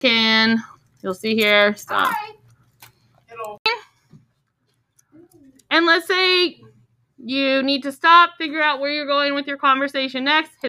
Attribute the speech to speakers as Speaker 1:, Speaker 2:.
Speaker 1: Can you'll see here stop. And let's say you need to stop, figure out where you're going with your conversation next.